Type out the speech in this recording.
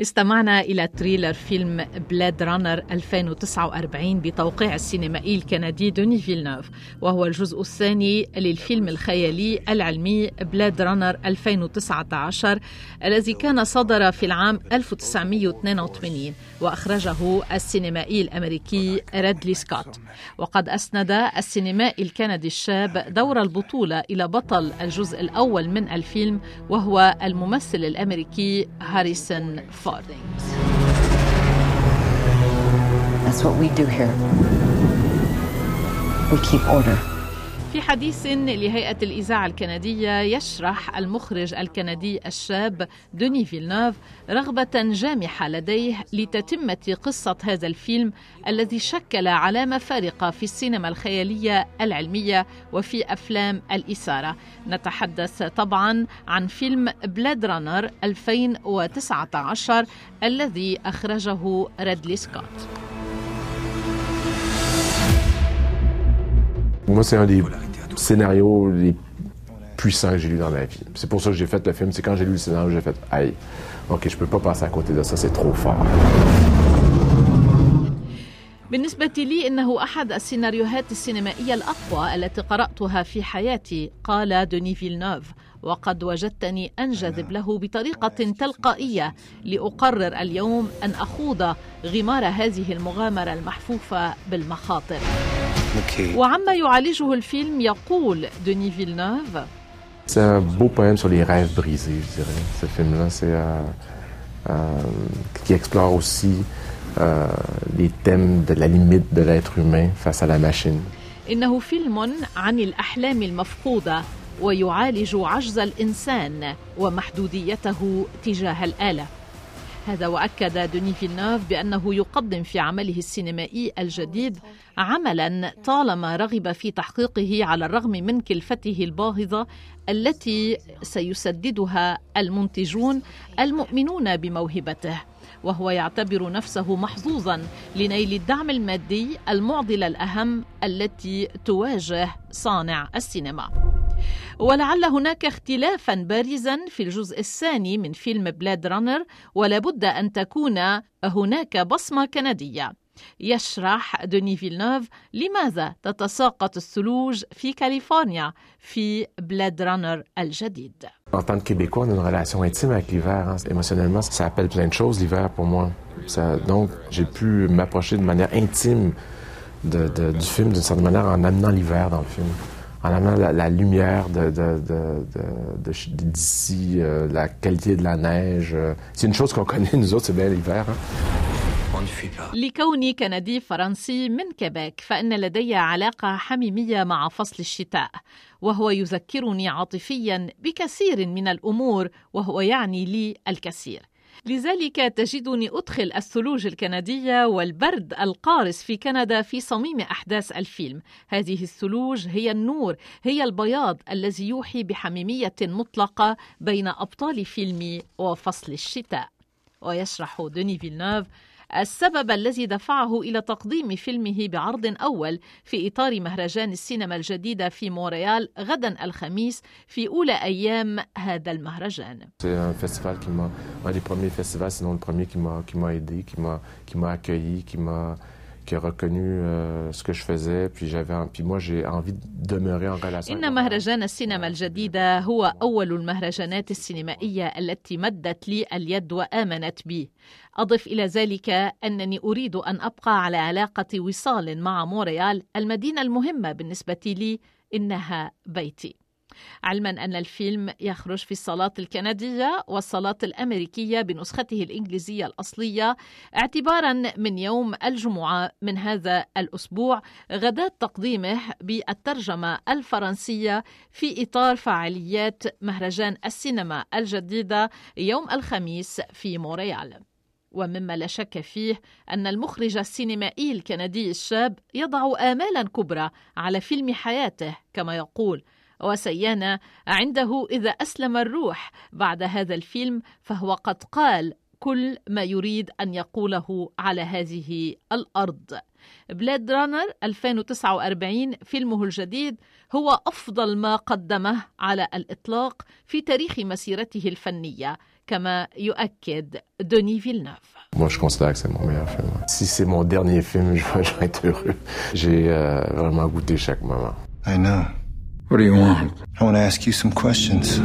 استمعنا إلى trailer فيلم بلاد رانر 2049 بتوقيع السينمائي الكندي دوني فيلنوف وهو الجزء الثاني للفيلم الخيالي العلمي بلاد رانر 2019 الذي كان صدر في العام 1982 وأخرجه السينمائي الأمريكي ريدلي سكوت وقد أسند السينمائي الكندي الشاب دور البطولة إلى بطل الجزء الأول من الفيلم وهو الممثل الأمريكي هاريسون فورد That's what we do here. We keep order. في حديث لهيئة الإذاعة الكندية يشرح المخرج الكندي الشاب دوني فيلنوف رغبة جامحة لديه لتتمة قصة هذا الفيلم الذي شكل علامة فارقة في السينما الخيالية العلمية وفي أفلام الإثارة. نتحدث طبعا عن فيلم بلاد رانر 2019 الذي أخرجه ريدلي سكوت. Moi, c'est un des scénarios les puissants que j'ai lu dans ma vie. C'est pour ça que j'ai fait le film. C'est quand j'ai lu le scénario, j'ai fait Aïe, ok, je peux pas passer à côté de ça, c'est trop fort. بالنسبة لي إنه أحد السيناريوهات السينمائية الأقوى التي قرأتها في حياتي قال دوني فيلنوف وقد وجدتني أنجذب له بطريقة تلقائية لأقرر اليوم أن أخوض غمار هذه المغامرة المحفوفة بالمخاطر. وعما يعالجه الفيلم يقول دوني فيلنوف C'est un beau poème sur les rêves brisés, je dirais. Ce film-là, c'est euh, euh, qui explore aussi euh, les thèmes de la limite de l'être humain face à la machine. إنه فيلم عن الأحلام المفقودة ويعالج عجز الإنسان ومحدوديته تجاه الآلة. هذا وأكد دوني فيلنوف بأنه يقدم في عمله السينمائي الجديد عملا طالما رغب في تحقيقه على الرغم من كلفته الباهظة التي سيسددها المنتجون المؤمنون بموهبته. وهو يعتبر نفسه محظوظا لنيل الدعم المادي المعضله الأهم التي تواجه صانع السينما. ولعل هناك اختلافا بارزا في الجزء الثاني من فيلم بلاد رانر ولا بد ان تكون هناك بصمه كنديه يشرح دوني فيلنوف لماذا تتساقط الثلوج في كاليفورنيا في بلاد رانر الجديد. En tant que Québécois, on a une relation intime avec l'hiver. Hein. Émotionnellement, ça appelle plein de choses l'hiver pour moi. Ça, donc, j'ai pu m'approcher de manière intime de, de, du film d'une certaine manière en amenant l'hiver dans le film. En amenant la, la lumière de, de, de, d'ici, euh, la qualité de la neige. Euh, c'est une chose qu'on connaît, nous autres, c'est bien l'hiver. Hein? لكوني كندي فرنسي من كيبيك فإن لدي علاقة حميمية مع فصل الشتاء وهو يذكرني عاطفيا بكثير من الأمور وهو يعني لي الكثير لذلك تجدني أدخل الثلوج الكندية والبرد القارس في كندا في صميم أحداث الفيلم. هذه الثلوج هي النور هي البياض الذي يوحي بحميمية مطلقة بين أبطال فيلمي وفصل الشتاء. ويشرح دوني فيلنوف السبب الذي دفعه إلى تقديم فيلمه بعرض أول في إطار مهرجان السينما الجديدة في مونريال غدا الخميس في أولى أيام هذا المهرجان. qui a reconnu euh, ce que je faisais. Puis j'avais. Puis moi, j'ai envie de demeurer en relation. إن مهرجان السينما الجديدة هو أول المهرجانات السينمائية التي مدت لي اليد وآمنت بي. أضف إلى ذلك أنني أريد أن أبقى على علاقة وصال مع موريال المدينة المهمة بالنسبة لي إنها بيتي. علما أن الفيلم يخرج في الصالات الكندية والصالات الأمريكية بنسخته الإنجليزية الأصلية اعتبارا من يوم الجمعة من هذا الأسبوع غداة تقديمه بالترجمة الفرنسية في إطار فعاليات مهرجان السينما الجديدة يوم الخميس في مونريال. ومما لا شك فيه أن المخرج السينمائي الكندي الشاب يضع آمالا كبرى على فيلم حياته كما يقول وسيان عنده إذا أسلم الروح بعد هذا الفيلم فهو قد قال كل ما يريد أن يقوله على هذه الأرض بلاد رانر 2049 فيلمه الجديد هو أفضل ما قدمه على الإطلاق في تاريخ مسيرته الفنية كما يؤكد دوني فيلنوف Moi, je considère que c'est mon meilleur film. Si c'est mon dernier film, je vais être heureux. J'ai euh, vraiment goûté chaque moment. I know. What do you want? I want to ask you some questions.